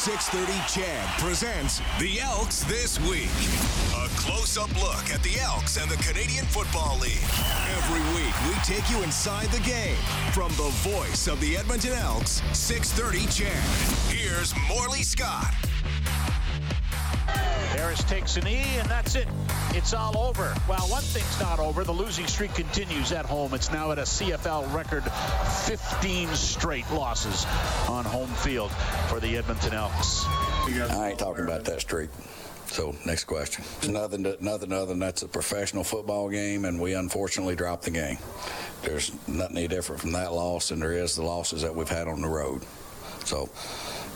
630 CHED presents the Elks This Week. A close up look at the Elks and the Canadian Football League. Every week, we take you inside the game from the voice of the Edmonton Elks, 630 CHED. Here's Morley Scott. Harris takes a knee, and that's it. It's all over. Well, one thing's not over. The losing streak continues at home. It's now at a CFL record 15 straight losses on home field for the Edmonton Elks. I ain't talking about that streak. So next question. It's nothing, to, nothing other than that's a professional football game, and we unfortunately dropped the game. There's nothing any different from that loss than there is the losses that we've had on the road. So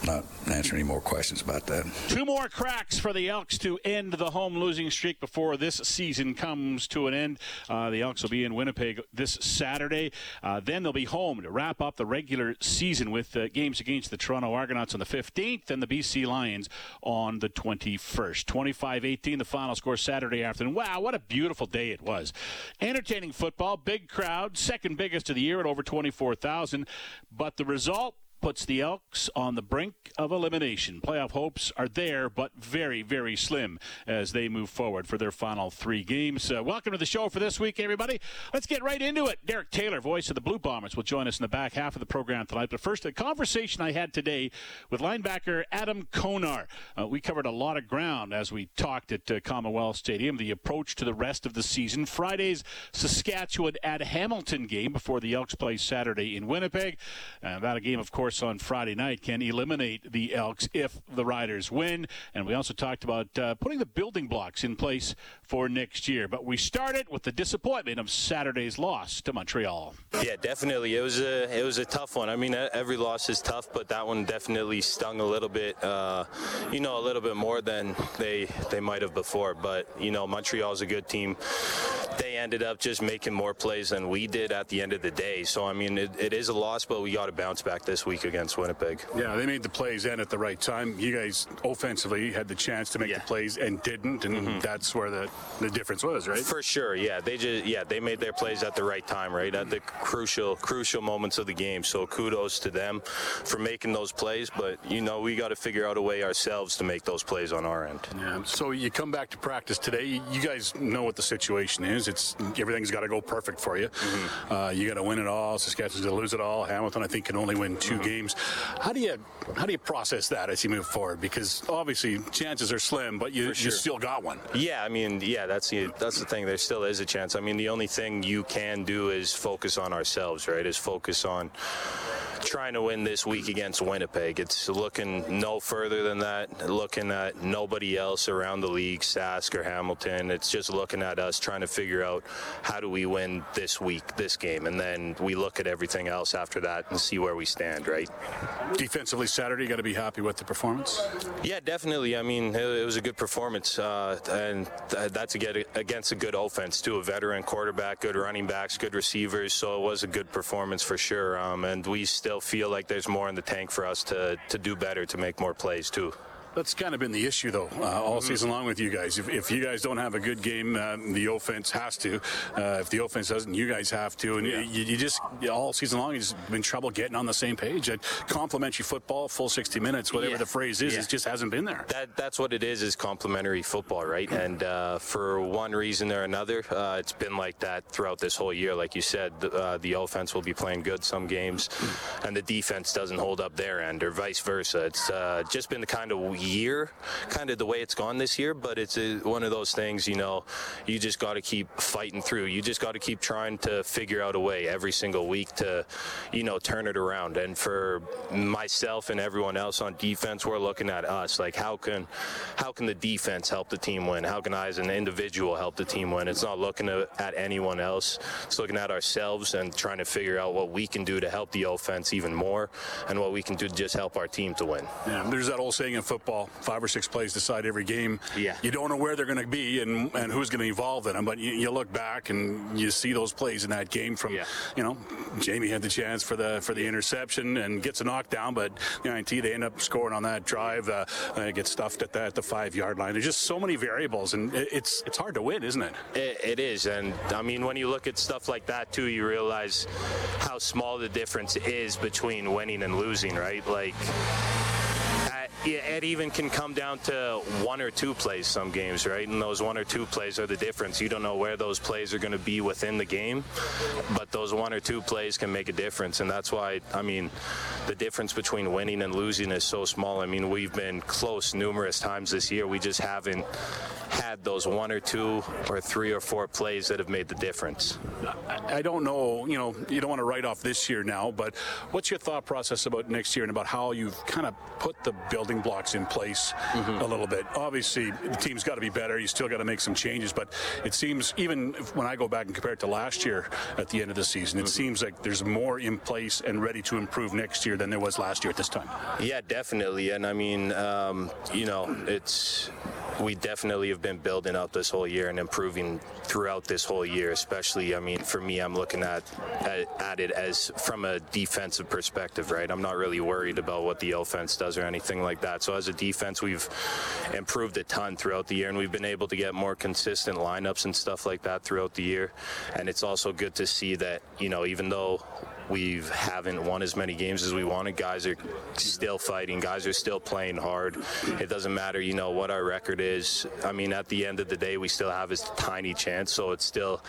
not answer any more questions about that. Two more cracks for the Elks to end the home losing streak before this season comes to an end. Uh, the Elks will be in Winnipeg this Saturday. Uh, then they'll be home to wrap up the regular season with uh, games against the Toronto Argonauts on the 15th and the BC Lions on the 21st. 25 18, the final score Saturday afternoon. Wow, what a beautiful day it was. Entertaining football, big crowd, second biggest of the year at over 24,000. But the result puts the Elks on the brink of elimination. Playoff hopes are there, but very, very slim as they move forward for their final three games. Uh, welcome to the show for this week, everybody. Let's get right into it. Derek Taylor, voice of the Blue Bombers, will join us in the back half of the program tonight. But first, a conversation I had today with linebacker Adam Konar. Uh, we covered a lot of ground as we talked at uh, Commonwealth Stadium, the approach to the rest of the season. Friday's Saskatchewan at Hamilton game before the Elks play Saturday in Winnipeg. That a game, of course, on Friday night can eliminate the Elks if the Riders win. And we also talked about uh, putting the building blocks in place for next year. But we started with the disappointment of Saturday's loss to Montreal. Yeah, definitely. It was a it was a tough one. I mean, every loss is tough, but that one definitely stung a little bit. Uh, you know, a little bit more than they they might have before. But you know, Montreal's a good team. They ended up just making more plays than we did at the end of the day. So I mean, it, it is a loss, but we got to bounce back this week against Winnipeg. Yeah, they made the plays and at the right time. You guys offensively had the chance to make Yeah. the plays and didn't, and mm-hmm. that's where the, the difference was, right? For sure, yeah. They just yeah they made their plays at the right time, right at the crucial crucial moments of the game. So kudos to them for making those plays. But you know we got to figure out a way ourselves to make those plays on our end. Yeah. So you come back to practice today. You guys know what the situation is. It's everything's got to go perfect for you. Uh, you got to win it all. Saskatchewan's going to lose it all. Hamilton, I think, can only win 2 games. How do you how do you process that as you move forward? Because obviously chances are slim, but you, For you still got one. Yeah, I mean, yeah, that's the that's the thing. There still is a chance. I mean, the only thing you can do is focus on ourselves, right? Is focus on trying to win this week against Winnipeg. It's looking no further than that. Looking at nobody else around the league, Sask or Hamilton. It's just looking at us trying to figure out how do we win this week, this game, and then we look at everything else after that and see where we stand, right? Defensively, Saturday, you got to be happy with the performance. Yeah, definitely. I mean, it, was a good performance, uh, and th- that's again against a good offense too. A veteran quarterback, good running backs, good receivers. So it was a good performance for sure. Um, and we still feel like there's more in the tank for us to to do better, to make more plays too. That's kind of been the issue, though, uh, all Mm-hmm. season long with you guys. If, if you guys don't have a good game, um, the offense has to. Uh, if the offense doesn't, you guys have to. And you, you just all season long, you've been trouble getting on the same page. And complimentary football, full 60 minutes, whatever Yeah. the phrase is, Yeah. it just hasn't been there. That that's what it is is complementary football, right? And uh, for one reason or another, uh, it's been like that throughout this whole year. Like you said, uh, the offense will be playing good some games, and the defense doesn't hold up their end, or vice versa. It's uh, just been the kind of year, kind of the way it's gone this year. But it's uh one of those things, you know, you just got to keep fighting through. You just got to keep trying to figure out a way every single week to, you know, turn it around. And for myself and everyone else on defense, we're looking at us like how can how can the defense help the team win? How can I as an individual help the team win? It's not looking at anyone else. It's looking at ourselves and trying to figure out what we can do to help the offense even more and what we can do to just help our team to win. Yeah, there's that old saying in football: five or six plays decide every game. Yeah. You don't know where they're going to be and, and who's going to evolve in them, but you, you look back and you see those plays in that game. From Yeah. you know, Jamie had the chance for the for the interception and gets a knockdown, but the INT they end up scoring on that drive. Uh, uh, gets stuffed at the at the five yard line. There's just so many variables, and it, it's it's hard to win, isn't it? It, it is, and I mean, when you look at stuff like that too, you realize how small the difference is between winning and losing, right? Like. Yeah, it even can come down to one or two plays some games, right? And those one or two plays are the difference. You don't know where those plays are going to be within the game, but those one or two plays can make a difference. And that's why, I mean, the difference between winning and losing is so small. I mean, we've been close numerous times this year. We just haven't had those one or two or three or four plays that have made the difference. I don't know, you know, you don't want to write off this year now, but what's your thought process about next year and about how you've kind of put the building blocks in place mm-hmm. a little bit? Obviously, the team's got to be better. You still got to make some changes, but it seems even when I go back and compare it to last year at the end of the season, it mm-hmm. seems like there's more in place and ready to improve next year than there was last year at this time. Yeah, definitely. And I mean, um, you know, it's we definitely have been building up this whole year and improving throughout this whole year. Especially, I mean, for me, I'm looking at, at, at it as from a defensive perspective, right? I'm not really worried about what the offense does or anything like that. So as a defense, we've improved a ton throughout the year, and we've been able to get more consistent lineups and stuff like that throughout the year. And it's also good to see that you know, even though we haven't won as many games as we wanted. Guys are still fighting. Guys are still playing hard. It doesn't matter, you know, what our record is. I mean, at the end of the day, we still have a tiny chance. So it's still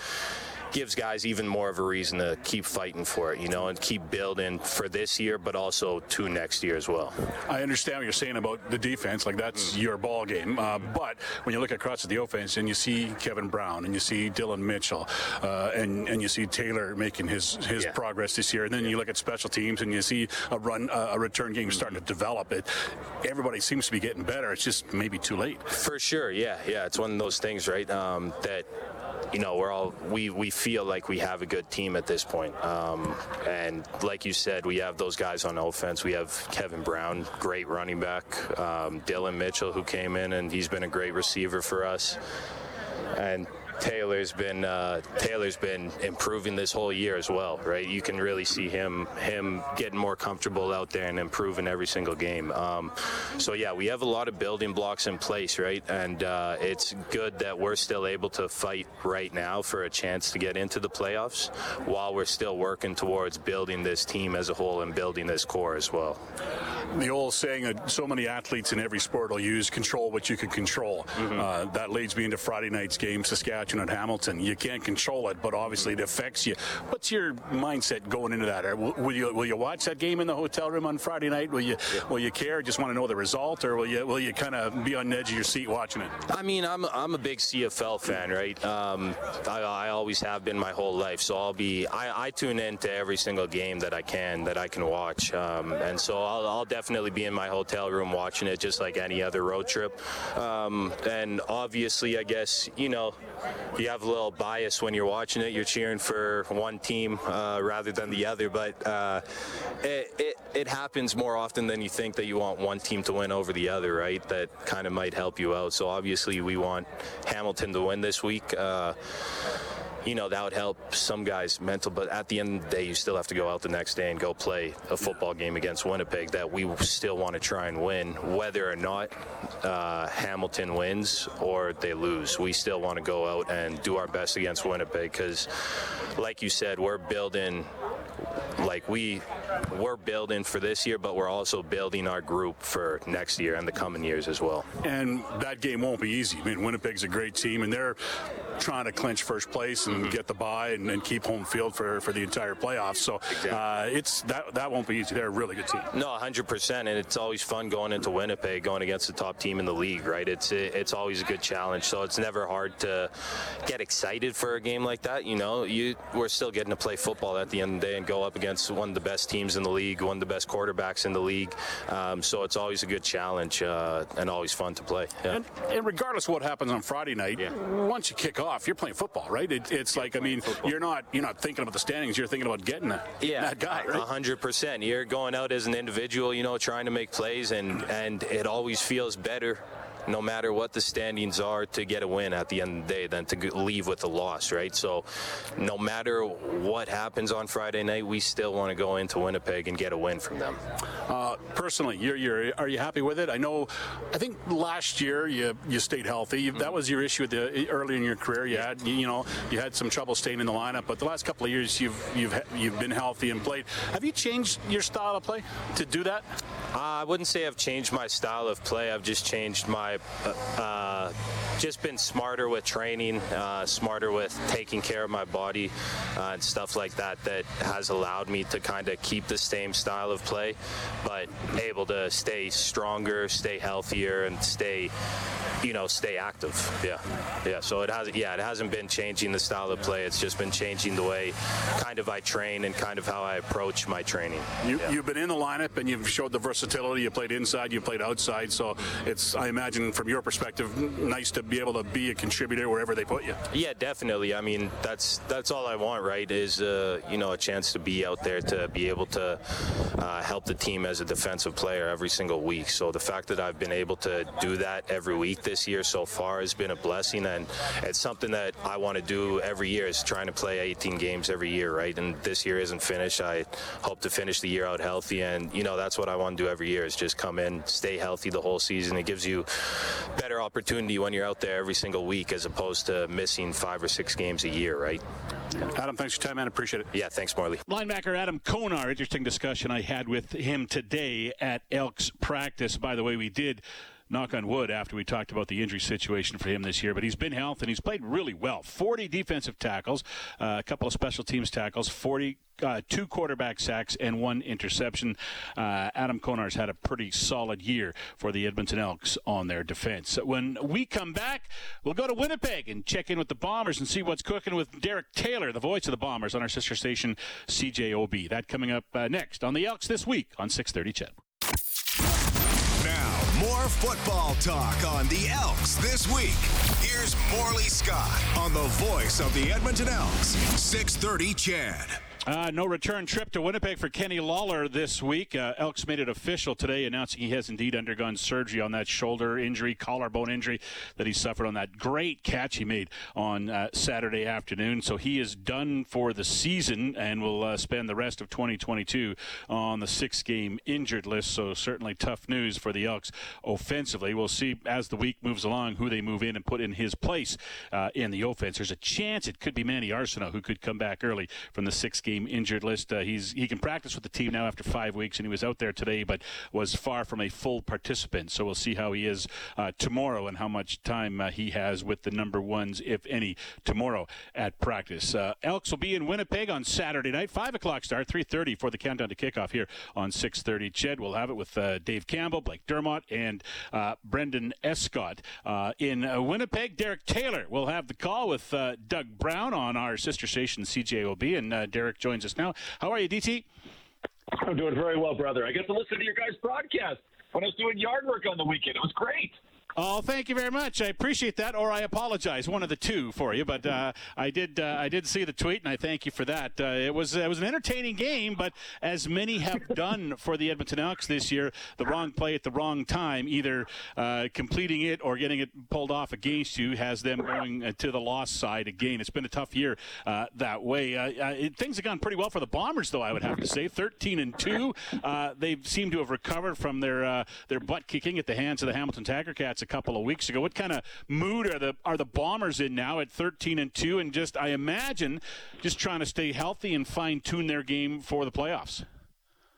gives guys even more of a reason to keep fighting for it, you know, and keep building for this year, but also to next year as well. I understand what you're saying about the defense, like that's mm. your ball game. Uh, but when you look across at the offense and you see Kevin Brown and you see Dillon Mitchell uh, and and you see Taylor making his his yeah. progress this year, and then yeah. you look at special teams and you see a run uh, a return game mm-hmm. starting to develop. It everybody seems to be getting better. It's just maybe too late. For sure, yeah, yeah. It's one of those things, right? Um, that you know, we're all we we feel like we have a good team at this point. Um, and like you said, we have those guys on offense. We have Kevin Brown, great running back, um, Dillon Mitchell, who came in and he's been a great receiver for us, and Taylor's been uh, Taylor's been improving this whole year as well, right? You can really see him him getting more comfortable out there and improving every single game. Um, so yeah, we have a lot of building blocks in place, right? And uh, it's good that we're still able to fight right now for a chance to get into the playoffs, while we're still working towards building this team as a whole and building this core as well. The old saying that so many athletes in every sport will use control what you can control. Mm-hmm. Uh, that leads me into Friday night's game, Saskatchewan Saskatchewan and Hamilton. You can't control it, but obviously it affects you. What's your mindset going into that? Will you will you watch that game in the hotel room on Friday night? Will you yeah. will you care? Just want to know the result, or will you will you kind of be on the edge of your seat watching it? I mean, I'm I'm a big CFL fan, right? Um, I, I, always have been my whole life, so I'll be I, I, tune in to every single game that I can that I can watch, um, and so I'll, I'll, definitely be in my hotel room watching it, just like any other road trip. Um, and obviously, I guess you know you have a little bias when you're watching it. You're cheering for one team uh, rather than the other, but uh, it, it, it happens more often than you think that you want one team to win over the other, right? That kind of might help you out. So obviously, we want Hamilton to win this week. Uh, you know, that would help some guys mental, but at the end of the day, you still have to go out the next day and go play a football game against Winnipeg that we still want to try and win, whether or not uh, Hamilton wins or they lose. We still want to go out and do our best against Winnipeg because, like you said, we're building like we we're building for this year, but we're also building our group for next year and the coming years as well. And that game won't be easy. I mean, Winnipeg's a great team, and they're trying to clinch first place and mm-hmm. get the bye and, and, keep home field for, for the entire playoffs. So exactly. uh, it's that that won't be easy. They're a really good team. No, 100, percent and it's always fun going into Winnipeg, going against the top team in the league. Right? It's it's always a good challenge. So it's never hard to get excited for a game like that. You know, you we're still getting to play football at the end of the day and go up against one of the best teams in the league, one of the best quarterbacks in the league. Um, so it's always a good challenge uh, and always fun to play. Yeah. And, and, regardless of what happens on Friday night, yeah. once you kick off, you're playing football, right? It, it's like I mean, football. you're not you're not thinking about the standings. You're thinking about getting that, yeah, that guy, right? hundred percent. You're going out as an individual, you know, trying to make plays, and and it always feels better no matter what the standings are to get a win at the end of the day than to leave with a loss, right? So no matter what happens on Friday night, we still want to go into Winnipeg and get a win from them. Uh, personally, you're, you're, are you happy with it? I know, I think last year you you stayed healthy. Mm-hmm. That was your issue the, early in your career. You had you know you had some trouble staying in the lineup, but the last couple of years you've you've you've been healthy and played. Have you changed your style of play to do that? Uh, I wouldn't say I've changed my style of play. I've just changed my, uh, just been smarter with training, uh, smarter with taking care of my body uh, and stuff like that. That has allowed me to kind of keep the same style of play, but able to stay stronger, stay healthier, and stay, you know, stay active. Yeah, yeah. So it has, yeah, it hasn't been changing the style of play. It's just been changing the way, kind of I train and kind of how I approach my training. You, yeah. You've been in the lineup and you've showed the versatility. You played inside, you played outside. So it's, I imagine, from your perspective, nice to be able to be a contributor wherever they put you. Yeah, definitely. I mean, that's that's all I want, right? Is uh, you know a chance to be out there to be able to uh, help the team as a defensive player every single week. So the fact that I've been able to do that every week this year so far has been a blessing, and it's something that I want to do every year. Is trying to play 18 games every year, right? And this year isn't finished. I hope to finish the year out healthy, and you know that's what I want to do every year is just come in, stay healthy the whole season. It gives you better opportunity when you're out there every single week as opposed to missing five or six games a year, right? Adam, thanks for your time, man. Appreciate it. Yeah, thanks, Morley. Linebacker Adam Konar. Interesting discussion I had with him today at Elks practice. By the way, we did knock on wood after we talked about the injury situation for him this year. But he's been healthy and he's played really well. 40 defensive tackles, uh, a couple of special teams tackles, 40 uh, two quarterback sacks and one interception. Uh, Adam Konar's had a pretty solid year for the Edmonton Elks on their defense. When we come back, we'll go to Winnipeg and check in with the Bombers and see what's cooking with Derek Taylor, the voice of the Bombers, on our sister station CJOB. That coming up uh, next on the Elks this week on 6:30 CHED. More football talk on the Elks this week. Here's Morley Scott on the voice of the Edmonton Elks, 630 CHED. Uh, no return trip to Winnipeg for Kenny Lawler this week. Uh, Elks made it official today, announcing he has indeed undergone surgery on that shoulder injury, collarbone injury that he suffered on that great catch he made on uh, Saturday afternoon. So he is done for the season and will uh, spend the rest of 2022 on the six game injured list. So certainly tough news for the Elks offensively. We'll see as the week moves along who they move in and put in his place uh, in the offense. There's a chance it could be Manny Arceneaux who could come back early from the six game injured list. Uh, he's he can practice with the team now after five weeks, and he was out there today, but was far from a full participant. So we'll see how he is uh, tomorrow and how much time uh, he has with the number ones, if any, tomorrow at practice. Uh, Elks will be in Winnipeg on Saturday night, five o'clock start, three thirty for the countdown to kickoff here on six thirty. CHED will have it with uh, Dave Campbell, Blake Dermott, and Brendan Escott in Winnipeg. Derek Taylor will have the call with Doug Brown on our sister station CJOB, and Derek joins us now. How are you, DT? I'm doing very well, brother. I get to listen to your guys' broadcast when I was doing yard work on the weekend. It was great. Oh, thank you very much. I appreciate that, or I apologize, one of the two for you. But uh, I did, uh, I did see the tweet, and I thank you for that. Uh, it was, it was an entertaining game, but as many have done for the Edmonton Elks this year, the wrong play at the wrong time, either uh, completing it or getting it pulled off against you, has them going uh, to the loss side again. It's been a tough year uh, that way. Things have gone pretty well for the Bombers, though. I would have to say, 13 and two. they seem to have recovered from their their butt kicking at the hands of the Hamilton Tiger Cats a couple of weeks ago. What kind of mood are the are the Bombers in now at 13 and two, and just I imagine just trying to stay healthy and fine tune their game for the playoffs.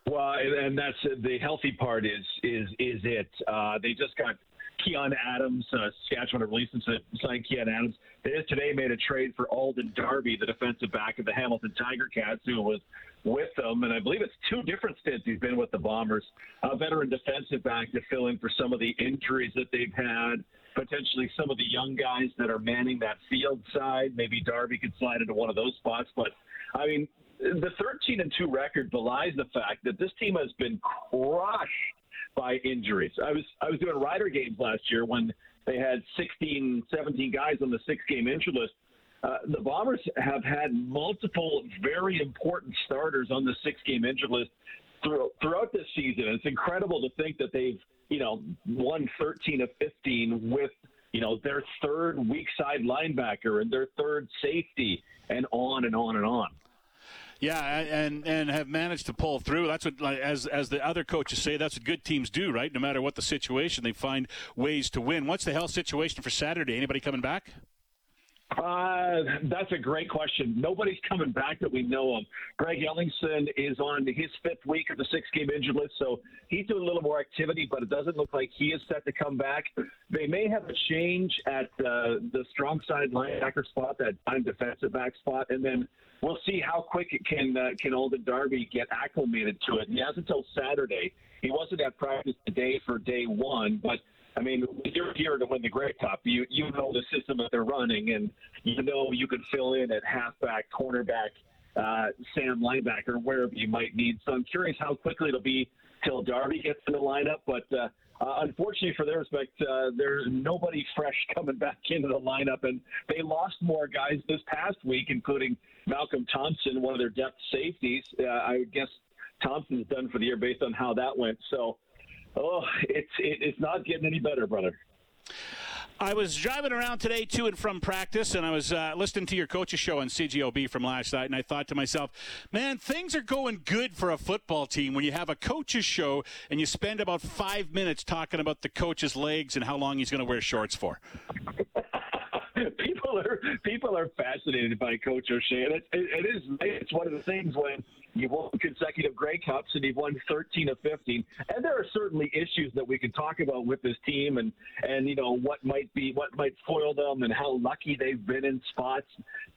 Well, and that's the healthy part is is is it. Uh, they just got Keon Adams, uh, Saskatchewan released and signed Keon Adams. They just today made a trade for Alden Darby, the defensive back of the Hamilton Tiger Cats, who was with them, and I believe it's two different stints he's been with the Bombers. A veteran defensive back to fill in for some of the injuries that they've had, potentially some of the young guys that are manning that field side. Maybe Darby could slide into one of those spots, but I mean, the 13 and 2 record belies the fact that this team has been crushed by injuries. I was I was doing rider games last year when they had 16, 17 guys on the six game injury list. Uh, the Bombers have had multiple very important starters on the six game injury list throughout, throughout this season. It's incredible to think that they've, you know, won 13 of 15 with, you know, their third weak side linebacker and their third safety and on and on and on. Yeah, and and have managed to pull through. That's what, as as the other coaches say, that's what good teams do, right? No matter what the situation, they find ways to win. What's the health situation for Saturday? Anybody coming back? Uh, that's a great question. Nobody's coming back that we know of. Greg Ellingson is on his fifth week of the six-game injured list, so he's doing a little more activity, but it doesn't look like he is set to come back. They may have a change at uh, the strong side linebacker spot, that time defensive back spot, and then we'll see how quick it can uh, can Alden Darby get acclimated to it. He has until Saturday. He wasn't at practice today for day one, but – I mean, you're here to win the Grey Cup. You you know the system that they're running, and you know you can fill in at halfback, cornerback, uh, Sam linebacker, wherever you might need. So I'm curious how quickly it'll be till Darby gets in the lineup. But uh, uh, unfortunately for their respect, uh, there's nobody fresh coming back into the lineup, and they lost more guys this past week, including Malcolm Thompson, one of their depth safeties. Uh, I guess Thompson's done for the year based on how that went. So oh, it's it, it's not getting any better, brother. I was driving around today to and from practice, and I was uh, listening to your coach's show on CJOB from last night, and I thought to myself, man, things are going good for a football team when you have a coach's show and you spend about five minutes talking about the coach's legs and how long he's going to wear shorts for. people are people are fascinated by Coach O'Shea, and it, it, it is it's one of the things when You've won consecutive Grey Cups and you've won 13 of 15. And there are certainly issues that we can talk about with this team and, and you know, what might be, what might foil them and how lucky they've been in spots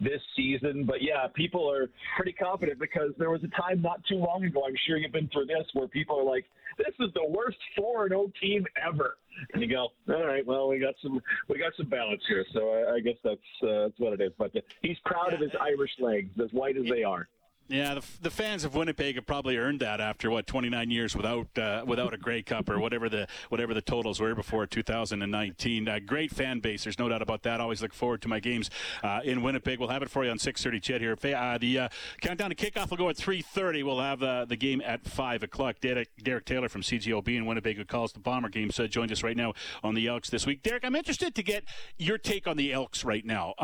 this season. But yeah, people are pretty confident because there was a time not too long ago, I'm sure you've been through this, where people are like, this is the worst 4 0 team ever. And you go, all right, well, we got some, we got some balance here. So I, I guess that's, uh, that's what it is. But he's proud yeah. of his Irish legs, as white as they are. Yeah, the, the fans of Winnipeg have probably earned that after what 29 years without uh, without a Grey Cup or whatever the whatever the totals were before 2019. Uh, great fan base. There's no doubt about that. Always look forward to my games uh, in Winnipeg. We'll have it for you on 6:30. CHED here. Uh, the uh, countdown to kickoff will go at 3:30. We'll have uh, the game at five o'clock. Derek, Derek, Taylor from CJOB in Winnipeg, who calls the Bomber games, so joined us right now on the Elks this week. Derek, I'm interested to get your take on the Elks right now.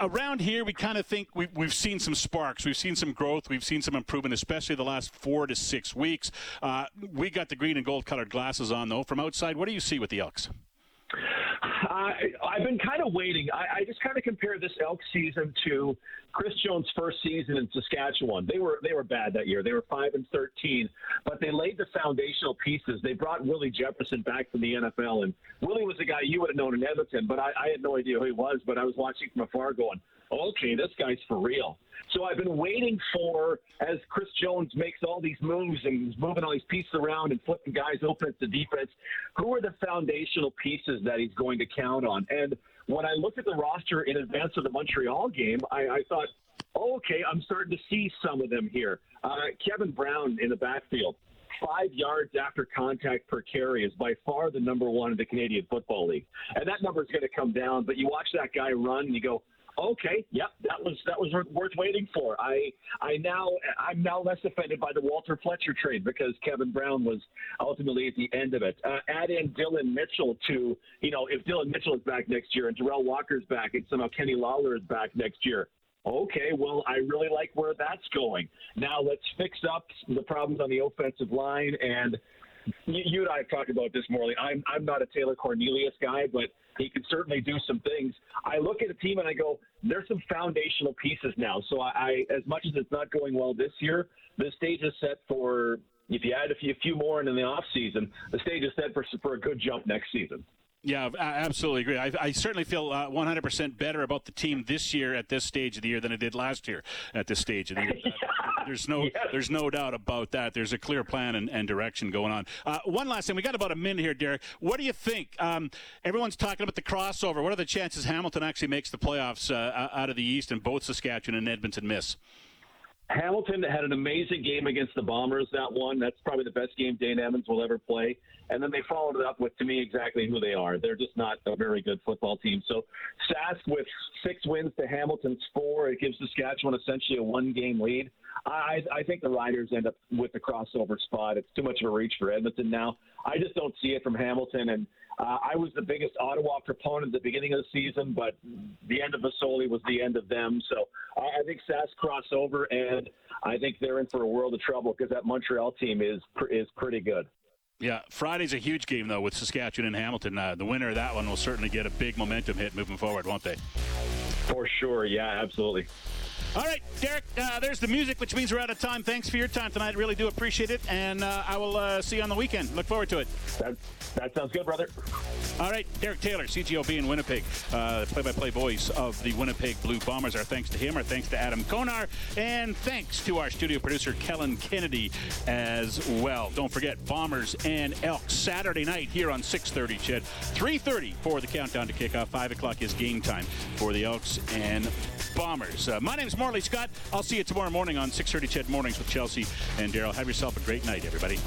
around here, we kind of think we, we've seen some sparks. We've seen some growth. We've seen some improvement, especially the last four to six weeks. Uh, we got the green and gold colored glasses on, though. From outside, what do you see with the Elks? Uh, I've been kind of waiting. I, I just kind of compare this Elk season to Chris Jones' first season in Saskatchewan. They were they were bad that year. They were five and thirteen, but they laid the foundational pieces. They brought Willie Jefferson back from the NFL, and Willie was a guy you would have known in Edmonton, but I, I had no idea who he was. But I was watching from afar, going, okay, this guy's for real. So I've been waiting for, as Chris Jones makes all these moves and he's moving all these pieces around and flipping guys open to defense, who are the foundational pieces that he's going to count on? And when I looked at the roster in advance of the Montreal game, I, I thought, oh, okay, I'm starting to see some of them here. Uh, Kevin Brown in the backfield five yards after contact per carry is by far the number one in the Canadian Football League. And that number is going to come down, but you watch that guy run and you go, Okay, yep, that was that was worth waiting for. I I now I'm now less offended by the Walter Fletcher trade because Kevin Brown was ultimately at the end of it. Uh, add in Dillon Mitchell to you know if Dillon Mitchell is back next year and Derel Walker's back and somehow Kenny Lawler is back next year. Okay, well, I really like where that's going. Now let's fix up the problems on the offensive line. And you, you and I have talked about this, Morley. I'm I'm not a Taylor Cornelius guy, but he can certainly do some things. I look at a team and I go, there's some foundational pieces now. So I, I as much as it's not going well this year, the stage is set for if you add a few, a few more in the off season, the stage is set for for a good jump next season. Yeah, I absolutely agree. I, I certainly feel uh, 100% better about the team this year at this stage of the year than I did last year at this stage of the year. there's no, yes. there's no doubt about that. There's a clear plan and, and direction going on. Uh, one last thing, we got about a minute here, Derek. What do you think? Um, everyone's talking about the crossover. What are the chances Hamilton actually makes the playoffs uh, out of the East and both Saskatchewan and Edmonton miss? Hamilton had an amazing game against the Bombers. That one, that's probably the best game Dane Evans will ever play. And then they followed it up with, to me, exactly who they are. They're just not a very good football team. So Sask with six wins to Hamilton's four, it gives Saskatchewan essentially a one-game lead. I, I think the Riders end up with the crossover spot. It's too much of a reach for Edmonton now. I just don't see it from Hamilton. And uh, I was the biggest Ottawa proponent at the beginning of the season, but the end of Masoli was the end of them. So I, I think Sask crossover, and I think they're in for a world of trouble because that Montreal team is is pretty good. Yeah, Friday's a huge game though with Saskatchewan and Hamilton. Uh, the winner of that one will certainly get a big momentum hit moving forward, won't they? For sure. Yeah, absolutely. All right, Derek, uh, there's the music, which means we're out of time. Thanks for your time tonight. Really do appreciate it. And uh, I will uh, see you on the weekend. Look forward to it. That, that sounds good, brother. All right, Derek Taylor, CJOB in Winnipeg, uh, play-by-play voice of the Winnipeg Blue Bombers. Our thanks to him. Our thanks to Adam Konar. And thanks to our studio producer, Kellen Kennedy, as well. Don't forget, Bombers and Elks, Saturday night here on 630, CHED. 3.30 for the countdown to kickoff. 5 o'clock is game time for the Elks and Bombers. Uh, my name is Morley Scott. I'll see you tomorrow morning on 6.30 CHED Mornings with Chelsea and Daryl. Have yourself a great night, everybody.